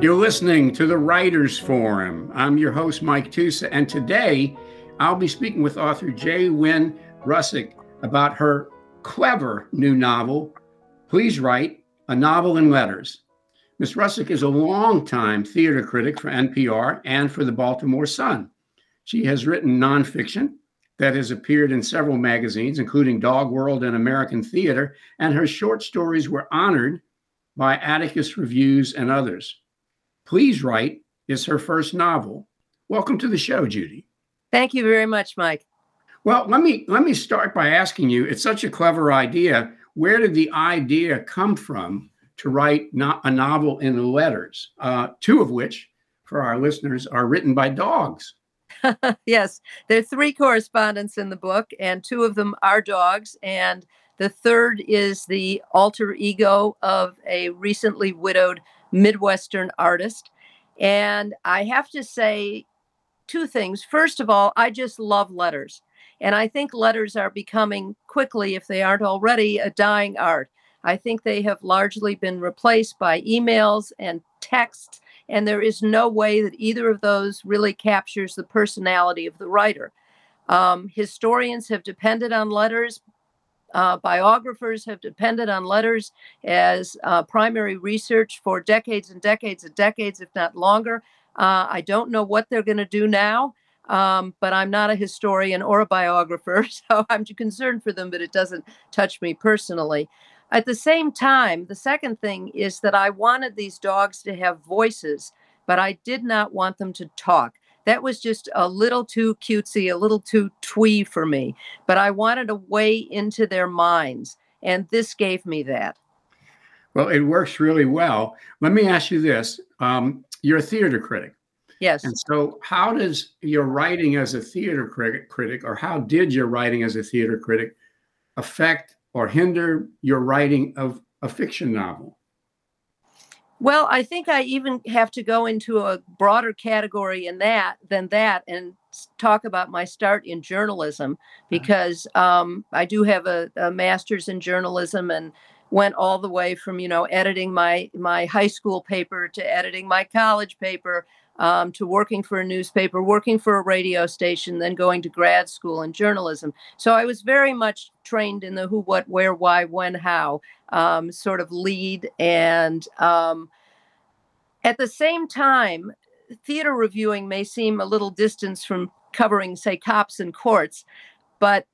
You're listening to the Writers Forum. I'm your host, Mike Tusa, and today I'll be speaking with author J. Wynn Rousuck about her clever new novel, Please Write, a novel in letters. Ms. Rousuck is a longtime theater critic for NPR and for the Baltimore Sun. She has written nonfiction that has appeared in several magazines, including Dog World and American Theater, and her short stories were honored by Atticus Reviews and others. Please Write is her first novel. Welcome to the show, Judy. Thank you very much, Mike. Well, let me let me start by asking you. It's such a clever idea. Where did the idea come from to write not a novel in letters? Uh, two of which, for our listeners, are written by dogs. yes, there are three correspondents in the book, and two of them are dogs. And the third is the alter ego of a recently widowed Midwestern artist. And I have to say two things. First of all, I just love letters. And I think letters are becoming quickly, if they aren't already, a dying art. I think they have largely been replaced by emails and texts, and there is no way that either of those really captures the personality of the writer. Um, historians have depended on letters, uh, biographers have depended on letters as uh, primary research for decades and decades and decades, if not longer. Uh, I don't know what they're going to do now, um, but I'm not a historian or a biographer, so I'm concerned for them, but it doesn't touch me personally. At the same time, the second thing is that I wanted these dogs to have voices, but I did not want them to talk that was just a little too cutesy, a little too twee for me. But I wanted a way into their minds, and this gave me that. Well, it works really well. Let me ask you this: um, You're a theater critic. Yes. And so, how does your writing as a theater critic, critic, or how did your writing as a theater critic affect or hinder your writing of a fiction novel? Well, I think I even have to go into a broader category in that than that and talk about my start in journalism uh-huh. because um, I do have a, a, master's in journalism and went all the way from you know editing my my high school paper to editing my college paper um, to working for a newspaper, working for a radio station, then going to grad school in journalism. So I was very much trained in the who, what, where, why, when, how um, sort of lead. And um, at the same time, theater reviewing may seem a little distance from covering, say, cops and courts, but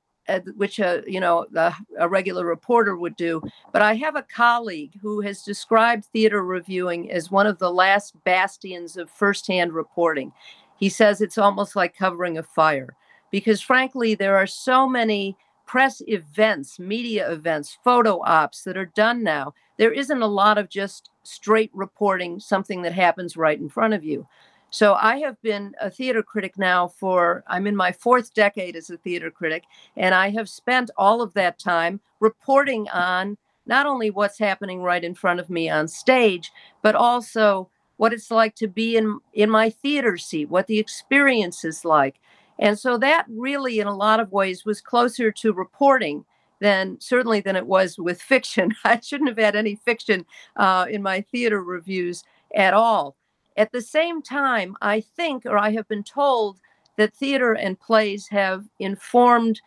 which a you know a, a, regular reporter would do. But I have a colleague who has described theater reviewing as one of the last bastions of firsthand reporting. He says it's almost like covering a fire because, frankly, there are so many press events, media events, photo ops that are done now. There isn't a lot of just straight reporting something that happens right in front of you. So I have been a theater critic now for, I'm in my fourth decade as a theater critic, and I have spent all of that time reporting on not only what's happening right in front of me on stage, but also what it's like to be in, in my theater seat, what the experience is like. And so that really, in a lot of ways, was closer to reporting than certainly than it was with fiction. I shouldn't have had any fiction uh, in my theater reviews at all. At the same time, I think, or I have been told, that theater and plays have informed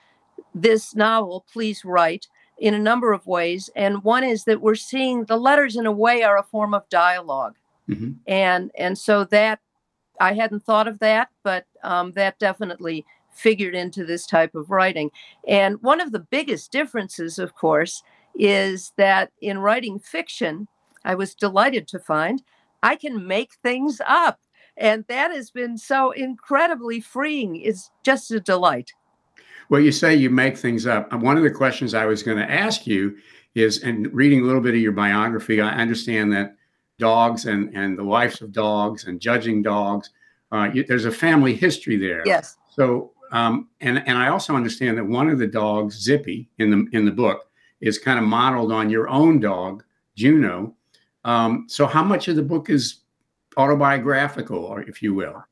this novel, Please Write, in a number of ways. And one is that we're seeing the letters, in a way, are a form of dialog mm-hmm. And, and so that, I hadn't thought of that, but um, that definitely figured into this type of writing. And one of the biggest differences, of course, is that in writing fiction, I was delighted to find I can make things up. And that has been so incredibly freeing. It's just a delight. Well, you say you make things up. One of the questions I was going to ask you is, and reading a little bit of your biography, I understand that dogs and, and the lives of dogs and judging dogs, uh, you, there's a family history there. Yes. So, um, and and I also understand that one of the dogs, Zippy, in the in the book, is kind of modeled on your own dog, Juno, um, so, how much of the book is autobiographical, or if you will?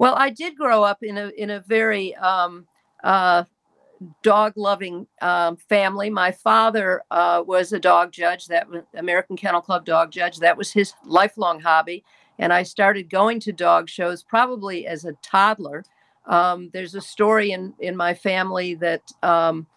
Well, I did grow up in a in a very um, uh, dog loving um, family. My father uh, was a dog judge, that American Kennel Club dog judge. That was his lifelong hobby. and I started going to dog shows probably as a toddler. Um, there's a story in in my family that um,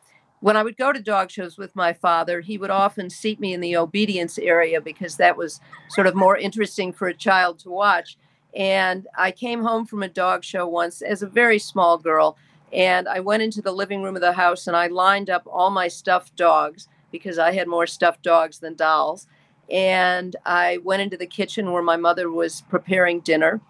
when I would go to dog shows with my father, he would often seat me in the obedience area because that was sort of more interesting for a child to watch. And I came home from a dog show once as a very small girl, and I went into the living room of the house and I lined up all my stuffed dogs because I had more stuffed dogs than dolls. And I went into the kitchen where my mother was preparing dinner,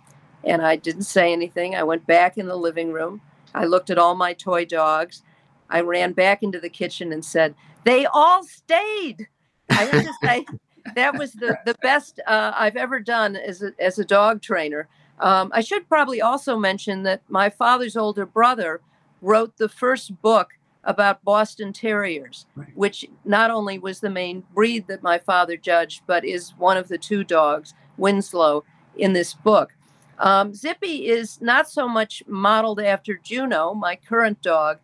and I didn't say anything. I went back in the living room. I looked at all my toy dogs I ran back into the kitchen and said, They all stayed. I have to say, that was the, the best uh, I've ever done as a, as a dog trainer. Um, I should probably also mention that my father's older brother wrote the first book about Boston Terriers, right. which not only was the main breed that my father judged, but is one of the two dogs, Winslow, in this book. Um, Zippy is not so much modeled after Juno, my current dog,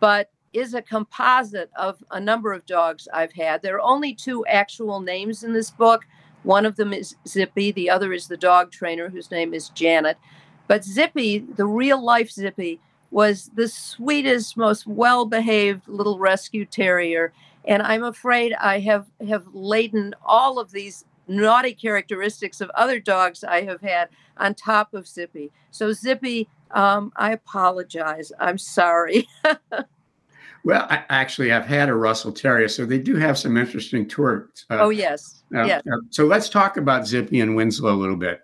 but is a composite of a number of dogs I've had. There are only two actual names in this book. One of them is Zippy, the other is the dog trainer, whose name is Janet. But Zippy, the real life Zippy, was the sweetest, most well behaved little rescue terrier. And I'm afraid I have, have laden all of these naughty characteristics of other dogs I have had on top of Zippy. So, Zippy um, I apologize. I'm sorry. well, I actually have had a Russell Terrier, so they do have some interesting tours. Uh, oh yes, uh, yes. Uh, so let's talk about Zippy and Winslow a little bit.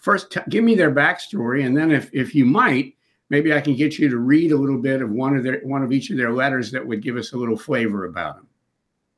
First, t- give me their backstory, and then, if if you might, maybe I can get you to read a little bit of one of their one of each of their letters that would give us a little flavor about them.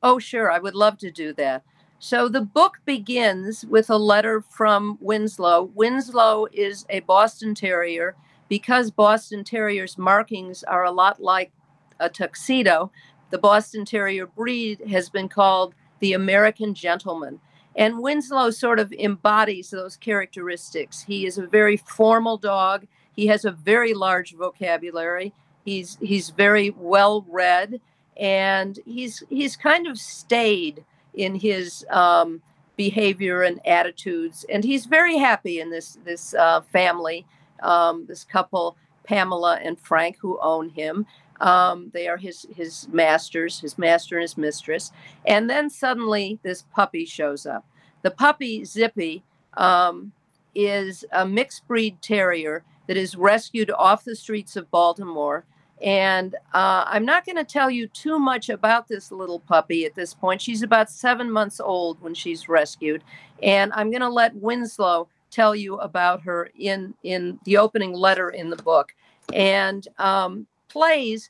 Oh, sure, I would love to do that. So the book begins with a letter from Winslow. Winslow is a Boston Terrier because Boston Terriers markings are a lot like a tuxedo, the Boston Terrier breed has been called the American gentleman. And Winslow sort of embodies those characteristics. He is a very formal dog. He has a very large vocabulary. He's he's very well read, and he's he's kind of stayed in his um, behavior and attitudes. And he's very happy in this this uh, family um, this couple, Pamela and Frank, who own him. Um, they are his his masters, his master and his mistress. And then suddenly this puppy shows up. The puppy Zippy um, is a mixed breed terrier that is rescued off the streets of Baltimore. And uh, I'm not going to tell you too much about this little puppy at this point. She's about seven months old when she's rescued. And I'm going to let Winslow tell you about her in in the opening letter in the book. And um, plays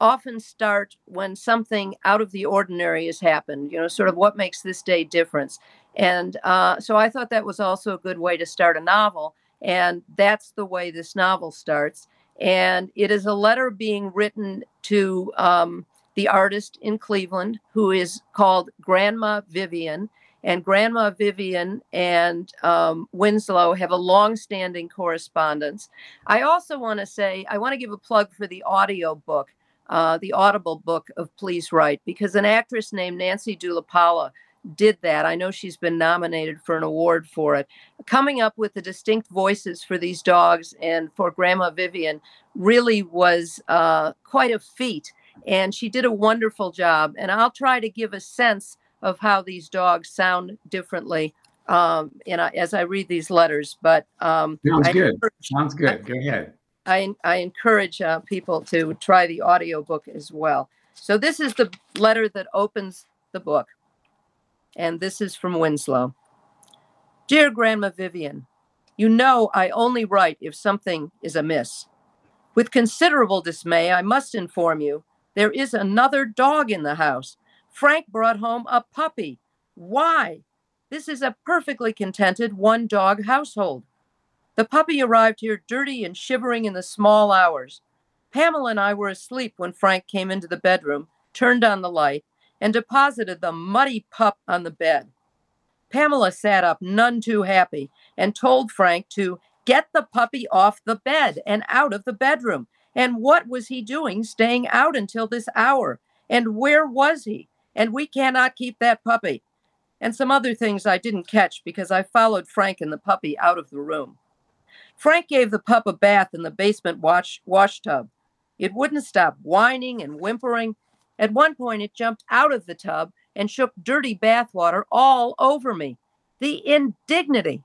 often start when something out of the ordinary has happened. You know, sort of what makes this day different. And uh, so I thought that was also a good way to start a novel. And that's the way this novel starts. And it is a letter being written to um, the artist in Cleveland who is called Grandma Vivian and Grandma Vivian and um, Winslow have a long-standing correspondence. I also want to say I want to give a plug for the audio book, uh, the Audible book of Please Write, because an actress named Nancy Dulapala did that. I know she's been nominated for an award for it. Coming up with the distinct voices for these dogs and for Grandma Vivian really was uh, quite a feat, and she did a wonderful job. And I'll try to give a sense of how these dogs sound differently um, and I, as I read these letters. But um, sounds I good. Sounds good. Go ahead. I, I encourage uh, people to try the audiobook as well. So this is the letter that opens the book, and this is from Winslow. Dear Grandma Vivian, you know I only write if something is amiss. With considerable dismay, I must inform you there is another dog in the house Frank brought home a puppy. Why? This is a perfectly contented one dog household. The puppy arrived here dirty and shivering in the small hours. Pamela and I were asleep when Frank came into the bedroom, turned on the light, and deposited the muddy pup on the bed. Pamela sat up, none too happy, and told Frank to get the puppy off the bed and out of the bedroom. And what was he doing staying out until this hour? And where was he? And we cannot keep that puppy. and some other things I didn't catch because I followed Frank and the puppy out of the room. Frank gave the pup a bath in the basement wash, wash tub. It wouldn't stop whining and whimpering. At one point, it jumped out of the tub and shook dirty bathwater all over me. The indignity.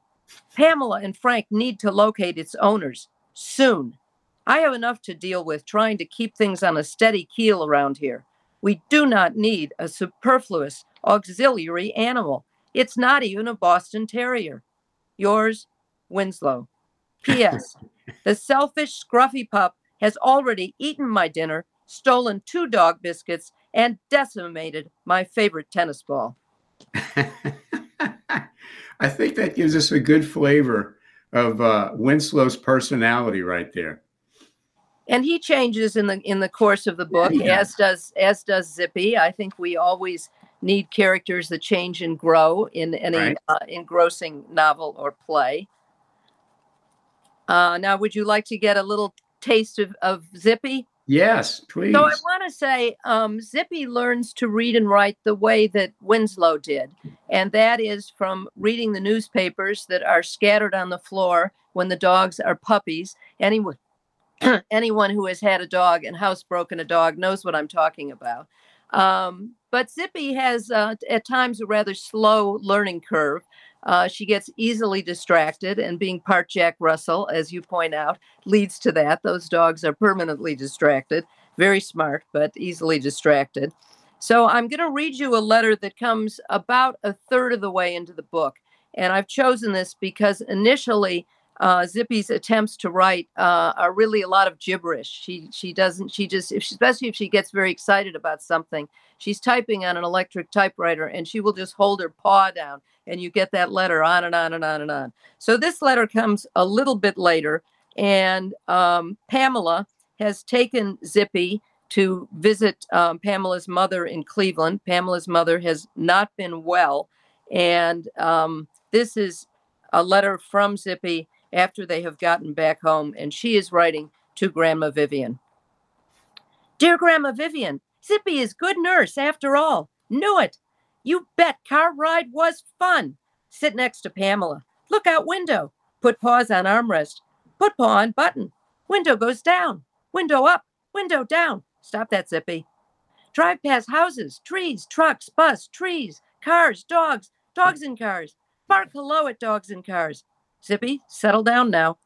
Pamela and Frank need to locate its owners soon. I have enough to deal with trying to keep things on a steady keel around here. We do not need a superfluous auxiliary animal. It's not even a Boston Terrier. Yours, Winslow. P.S. the selfish, scruffy pup has already eaten my dinner, stolen two dog biscuits, and decimated my favorite tennis ball. I think that gives us a good flavor of uh, Winslow's personality right there. And he changes in the in the course of the book, yeah. as does as does Zippy. I think we always need characters that change and grow in any right. uh, engrossing novel or play. Uh, now, would you like to get a little taste of, of Zippy? Yes, please. So I want to say um, Zippy learns to read and write the way that Winslow did, and that is from reading the newspapers that are scattered on the floor when the dogs are puppies. Anyone, anyone who has had a dog and housebroken a dog knows what I'm talking about. Um, but Zippy has uh, at times a rather slow learning curve. Uh, she gets easily distracted, and being part Jack Russell, as you point out, leads to that. Those dogs are permanently distracted, very smart, but easily distracted. So I'm going to read you a letter that comes about a third of the way into the book. And I've chosen this because initially uh, Zippy's attempts to write uh, are really a lot of gibberish. She she doesn't she just if she, especially if she gets very excited about something, she's typing on an electric typewriter and she will just hold her paw down and you get that letter on and on and on and on. So this letter comes a little bit later, and um, Pamela has taken Zippy to visit um, Pamela's mother in Cleveland. Pamela's mother has not been well, and um, this is a letter from Zippy after they have gotten back home, and she is writing to Grandma Vivian. Dear Grandma Vivian, Zippy is good nurse after all. Knew it. You bet car ride was fun. Sit next to Pamela. Look out window. Put paws on armrest. Put paw on button. Window goes down. Window up. Window down. Stop that, Zippy. Drive past houses, trees, trucks, bus, trees, cars, dogs, dogs and cars. Bark hello at dogs and cars. Zippy, settle down now.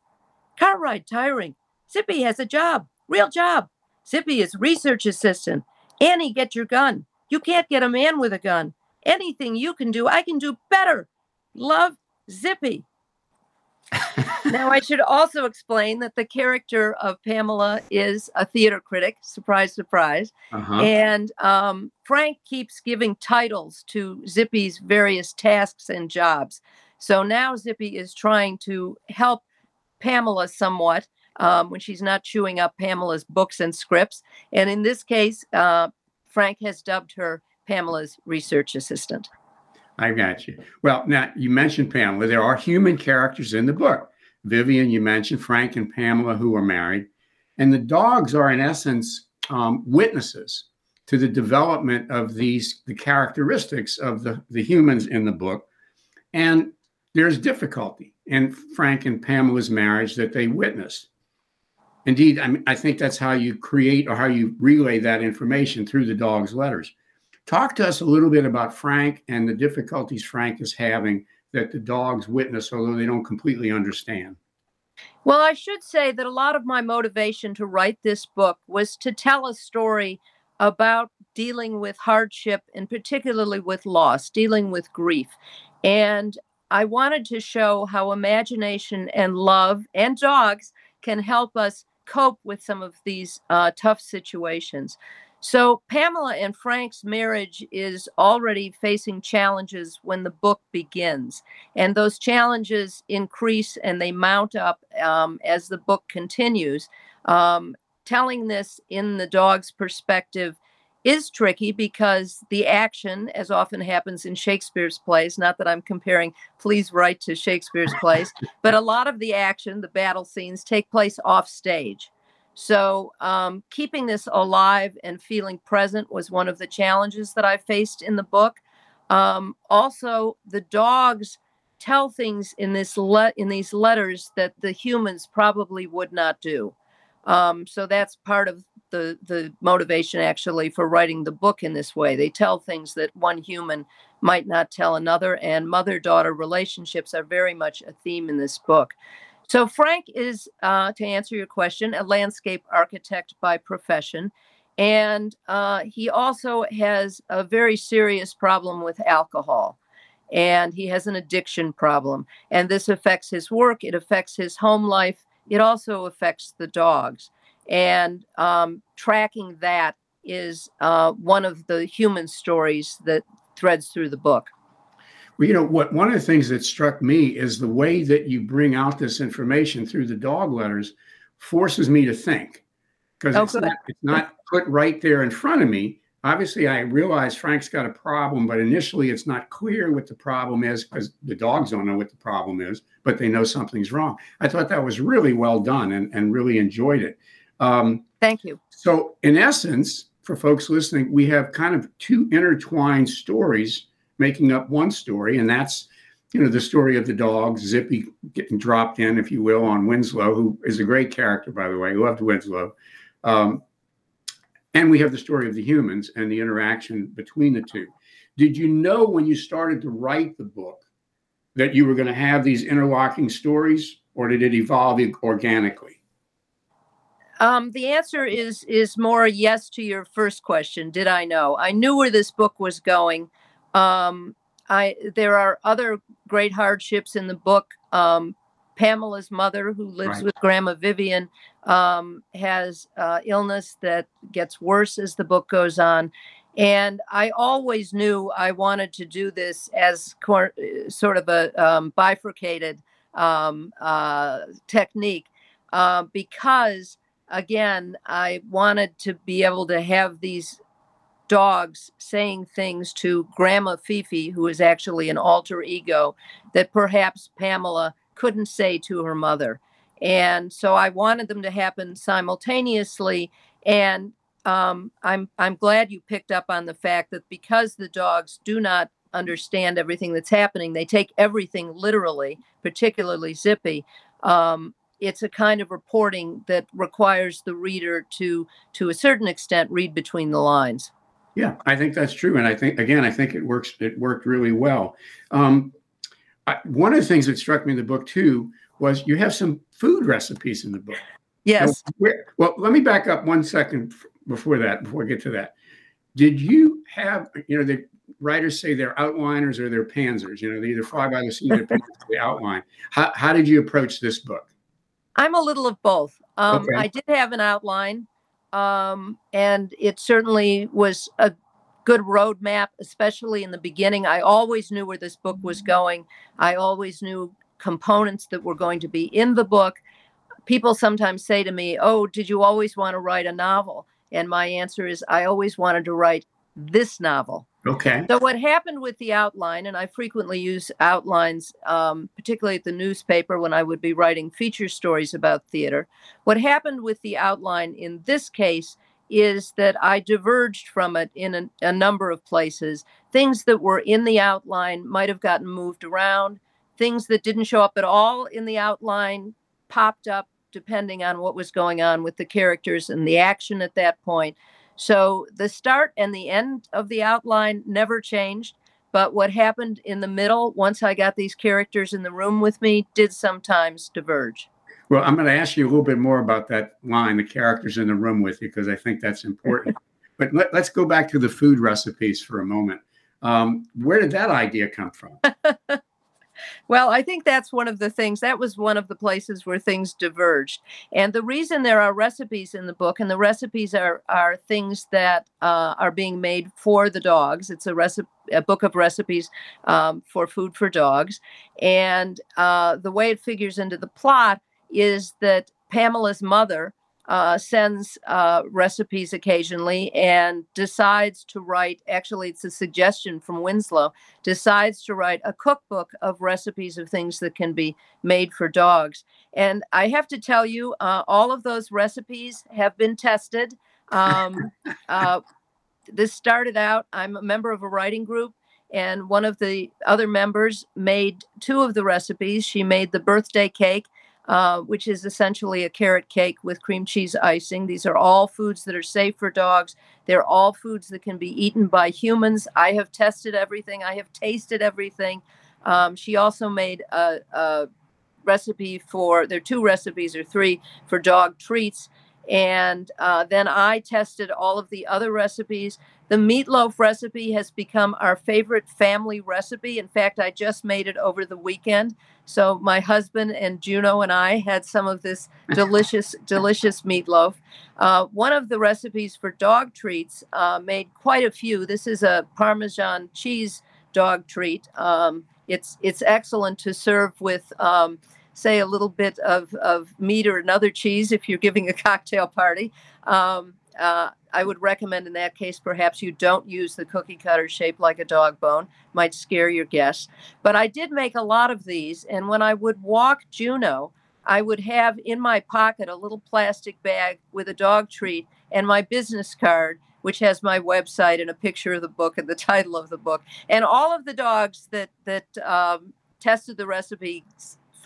Car ride tiring. Zippy has a job, real job. Zippy is research assistant. Annie, get your gun. You can't get a man with a gun. Anything you can do, I can do better. Love, Zippy. now, I should also explain that the character of Pamela is a theater critic. Surprise, surprise. Uh-huh. And um, Frank keeps giving titles to Zippy's various tasks and jobs. So now Zippy is trying to help Pamela somewhat um, when she's not chewing up Pamela's books and scripts. And in this case, uh, Frank has dubbed her Pamela's research assistant. I got you. Well, now you mentioned Pamela. There are human characters in the book. Vivian, you mentioned Frank and Pamela, who are married. And the dogs are, in essence, um, witnesses to the development of these the characteristics of the, the humans in the book. And there's difficulty in Frank and Pamela's marriage that they witnessed. Indeed, I, mean, I think that's how you create or how you relay that information through the dog's letters. Talk to us a little bit about Frank and the difficulties Frank is having that the dogs witness, although they don't completely understand. Well, I should say that a lot of my motivation to write this book was to tell a story about dealing with hardship and particularly with loss, dealing with grief. And I wanted to show how imagination and love and dogs can help us cope with some of these uh, tough situations. So, Pamela and Frank's marriage is already facing challenges when the book begins. And those challenges increase and they mount up um, as the book continues. Um, telling this in the dog's perspective is tricky because the action, as often happens in Shakespeare's plays, not that I'm comparing Please Write to Shakespeare's plays, but a lot of the action, the battle scenes, take place off stage. So, um, keeping this alive and feeling present was one of the challenges that I faced in the book. Um, also, the dogs tell things in this le- in these letters that the humans probably would not do. Um, so that's part of the the motivation actually for writing the book in this way. They tell things that one human might not tell another, and mother daughter relationships are very much a theme in this book. So Frank is, uh, to answer your question, a landscape architect by profession. And uh, he also has a very serious problem with alcohol. And he has an addiction problem. And this affects his work, it affects his home life, it also affects the dogs. And um, tracking that is uh, one of the human stories that threads through the book. Well, you know what? One of the things that struck me is the way that you bring out this information through the dog letters forces me to think because oh, it's, not, it's not put right there in front of me. Obviously, I realize Frank's got a problem, but initially it's not clear what the problem is because the dogs don't know what the problem is, but they know something's wrong. I thought that was really well done and, and really enjoyed it. Um, Thank you. So, in essence, for folks listening, we have kind of two intertwined stories making up one story, and that's you know the story of the dog Zippy getting dropped in, if you will, on Winslow, who is a great character, by the way. Loved Winslow. Um, and we have the story of the humans and the interaction between the two. Did you know when you started to write the book that you were going to have these interlocking stories, or did it evolve organically? Um, the answer is is more yes to your first question. Did I know? I knew where this book was going. Um, I there are other great hardships in the book. Um, Pamela's mother, who lives right. with Grandma Vivian, um, has uh, illness that gets worse as the book goes on. And I always knew I wanted to do this as cor- sort of a um, bifurcated um, uh, technique uh, because, again, I wanted to be able to have these dogs saying things to Grandma Fifi, who is actually an alter ego that perhaps Pamela couldn't say to her mother. And so I wanted them to happen simultaneously. And um, I'm I'm glad you picked up on the fact that because the dogs do not understand everything that's happening, they take everything literally, particularly Zippy. Um, it's a kind of reporting that requires the reader to, to a certain extent, read between the lines. Yeah, I think that's true, and I think again, I think it works. It worked really well. Um, I, one of the things that struck me in the book too was you have some food recipes in the book. Yes. Now, well, let me back up one second before that. Before I get to that, did you have you know the writers say they're outliners or they're pantsers? You know, they either fly by the seat or they outline. How, how did you approach this book? I'm a little of both. Um, okay. I did have an outline, um, and it certainly was a good roadmap, especially in the beginning. I always knew where this book was going. I always knew components that were going to be in the book. People sometimes say to me, Oh, did you always want to write a novel? And my answer is, I always wanted to write this novel. Okay. So what happened with the outline, and I frequently use outlines, um, particularly at the newspaper when I would be writing feature stories about theater. What happened with the outline in this case is that I diverged from it in a, a, number of places. Things that were in the outline might have gotten moved around. Things that didn't show up at all in the outline popped up depending on what was going on with the characters and the action at that point. So the start and the end of the outline never changed. But what happened in the middle, once I got these characters in the room with me, did sometimes diverge. Well, I'm going to ask you a little bit more about that line, the characters in the room with you, because I think that's important. but let, us go back to the food recipes for a moment. Um, where did that idea come from? well, I think that's one of the things, that was one of the places where things diverged. And the reason there are recipes in the book, and the recipes are, are things that uh, are being made for the dogs, it's a recipe. A book of recipes um, for food for dogs. And uh, the way it figures into the plot is that Pamela's mother uh, sends uh, recipes occasionally and decides to write, actually, it's a suggestion from Winslow, decides to write a cookbook of recipes of things that can be made for dogs. And I have to tell you, uh, all of those recipes have been tested. Um, uh, this started out, I'm a member of a writing group, And one of the other members made two of the recipes. She made the birthday cake, uh, which is essentially a carrot cake with cream cheese icing. These are all foods that are safe for dogs. They're all foods that can be eaten by humans. I have tested everything, I have tasted everything. Um, she also made a, a recipe for, there are two recipes or three for dog treats. And uh, then I tested all of the other recipes. The meatloaf recipe has become our favorite family recipe. In fact, I just made it over the weekend. So my husband and Juno and I had some of this delicious, delicious meatloaf. Uh, one of the recipes for dog treats uh, made quite a few. This is a Parmesan cheese dog treat. Um, it's it's excellent to serve with. Um, say a little bit of, of meat or another cheese if you're giving a cocktail party. Um, uh, I would recommend in that case, perhaps you don't use the cookie cutter shaped like a dog bone, might scare your guests. But I did make a lot of these, and when I would walk Juno, I would have in my pocket a little plastic bag with a dog treat and my business card, which has my website and a picture of the book and the title of the book. And all of the dogs that that um, tested the recipe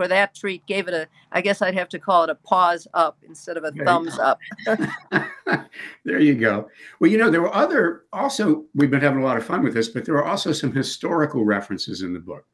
for that treat gave it a i guess i'd have to call it a pause up instead of a there thumbs up. There you go. Well you know there were other also we've been having a lot of fun with this but there were also some historical references in the book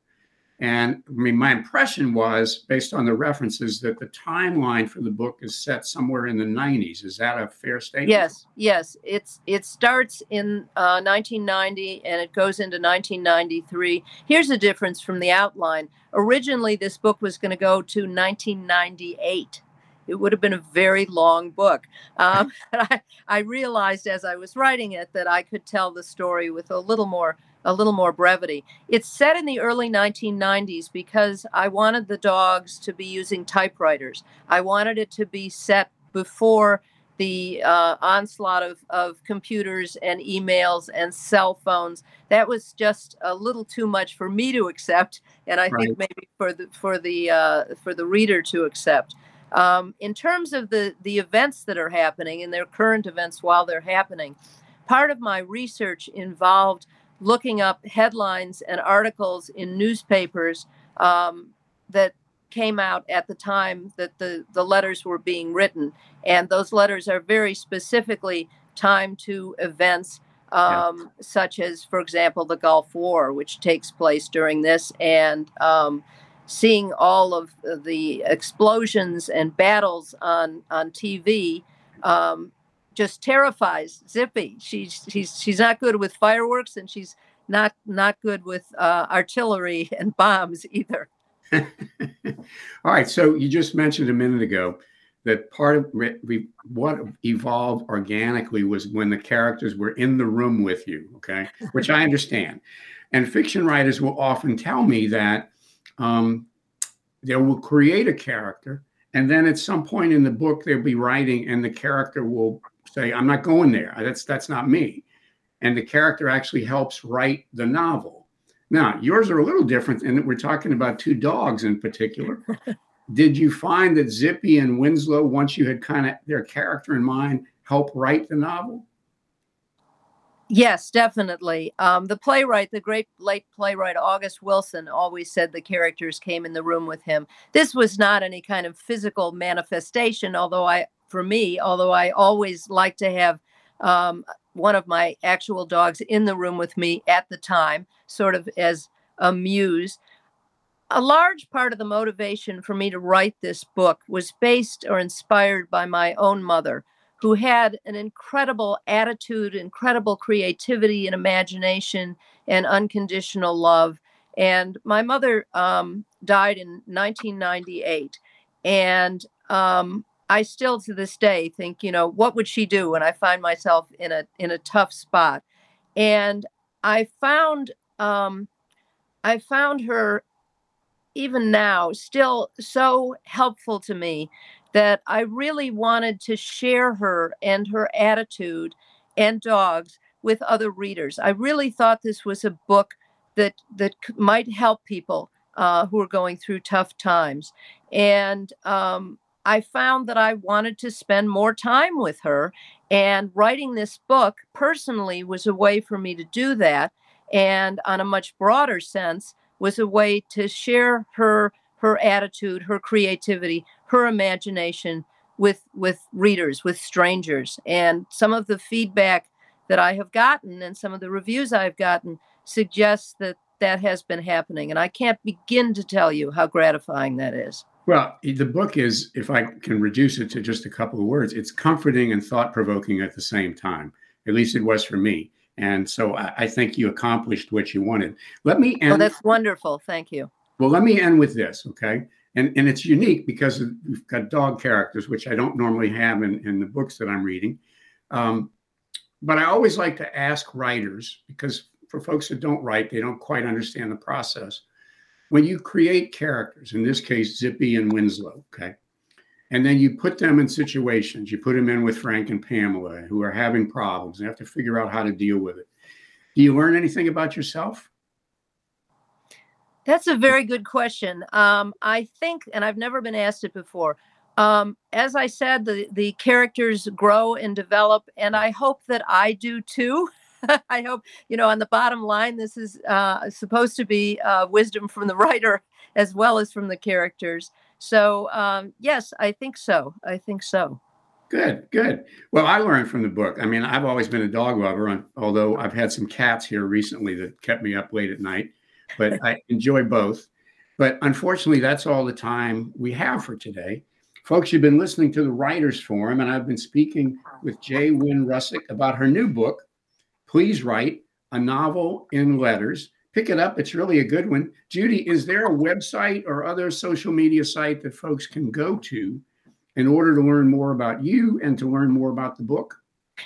and I mean, my impression was, based on the references, that the timeline for the book is set somewhere in the 90s. Is that a fair statement? Yes, yes. It's it starts in uh, 1990 and it goes into 1993. Here's the difference from the outline. Originally, this book was going to go to 1998 it would have been a very long book. Um, I, I, realized as I was writing it that I could tell the story with a little more a little more brevity. It's set in the early 1990s because I wanted the dogs to be using typewriters. I wanted it to be set before the uh, onslaught of, of computers and emails and cell phones. That was just a little too much for me to accept, and I right. think maybe for the for the uh, for the reader to accept. Um, in terms of the the events that are happening and their current events while they're happening, part of my research involved looking up headlines and articles in newspapers um, that came out at the time that the, the letters were being written. And those letters are very specifically timed to events um, yeah. such as, for example, the Gulf War, which takes place during this, and um, seeing all of the explosions and battles on, on TV um, just terrifies Zippy. She's she's she's not good with fireworks, and she's not not good with uh, artillery and bombs either. All right. So you just mentioned a minute ago that part of we, what evolved organically was when the characters were in the room with you. Okay, which I understand, and fiction writers will often tell me that um, they will create a character and then at some point in the book they'll be writing and the character will say, I'm not going there. That's that's not me. And the character actually helps write the novel. Now, yours are a little different, and we're talking about two dogs in particular. Did you find that Zippy and Winslow, once you had kind of their character in mind, help write the novel? Yes, definitely. Um, the playwright, the great late playwright August Wilson, always said the characters came in the room with him. This was not any kind of physical manifestation, although I for me, although I always like to have um, one of my actual dogs in the room with me at the time, sort of as a muse. A large part of the motivation for me to write this book was based or inspired by my own mother, who had an incredible attitude, incredible creativity and imagination, and unconditional love. And my mother um, died in 1998. And um, I still to this day think, you know, what would she do when I find myself in a in a tough spot? And I found um, I found her even now still so helpful to me that I really wanted to share her and her attitude and dogs with other readers. I really thought this was a book that that might help people uh, who are going through tough times. And um, I found that I wanted to spend more time with her. And writing this book personally was a way for me to do that. and on a much broader sense was a way to share her her attitude, her creativity, her imagination with with readers, with strangers. And some of the feedback that I have gotten and some of the reviews I've gotten suggests that that has been happening. And I can't begin to tell you how gratifying that is. Well, the book is, if I can reduce it to just a couple of words, it's comforting and thought provoking at the same time. At least it was for me. And so I, I think you accomplished what you wanted. Let me end. Oh, that's wonderful. Thank you. Well, let me end with this, okay? And, and it's unique because we've got dog characters, which I don't normally have in, in the books that I'm reading. Um, but I always like to ask writers, because for folks that don't write, they don't quite understand the process. When you create characters, in this case, Zippy and Winslow, okay, and then you put them in situations, you put them in with Frank and Pamela who are having problems and have to figure out how to deal with it. Do you learn anything about yourself? That's a very good question. Um, I think, and I've never been asked it before. Um, as I said, the, the characters grow and develop, and I hope that I do too. I hope, you know, on the bottom line, this is uh, supposed to be uh, wisdom from the writer as well as from the characters. So, um, yes, I think so. I think so. Good, good. Well, I learned from the book. I mean, I've always been a dog lover, although I've had some cats here recently that kept me up late at night but I enjoy both. But unfortunately, that's all the time we have for today. Folks, you've been listening to the Writers Forum, and I've been speaking with J. Wynn Rousuck about her new book, Please Write, a novel in letters. Pick it up. It's really a good one. Judy, is there a website or other social media site that folks can go to in order to learn more about you and to learn more about the book?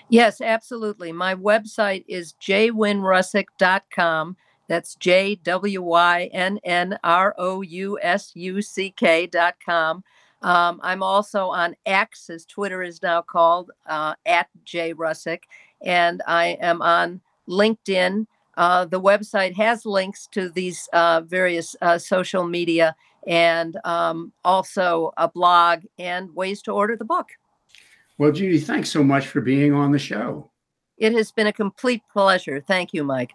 Yes, absolutely. My website is jwynnrousuck.com. That's J W Y N N R O U S U C K dot com. Um, I'm also on X, as Twitter is now called, uh, at J Rousuck, and I am on LinkedIn. Uh, the website has links to these uh, various uh, social media and um, also a blog and ways to order the book. Well, Judy, thanks so much for being on the show. It has been a complete pleasure. Thank you, Mike.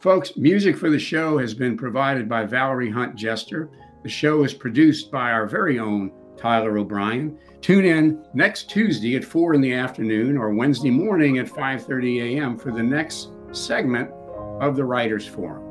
Folks, music for the show has been provided by Valerie Hunt Jester. The show is produced by our very own Tyler O'Brien. Tune in next Tuesday at 4 in the afternoon or Wednesday morning at 5:30 a.m. for the next segment of the Writers Forum.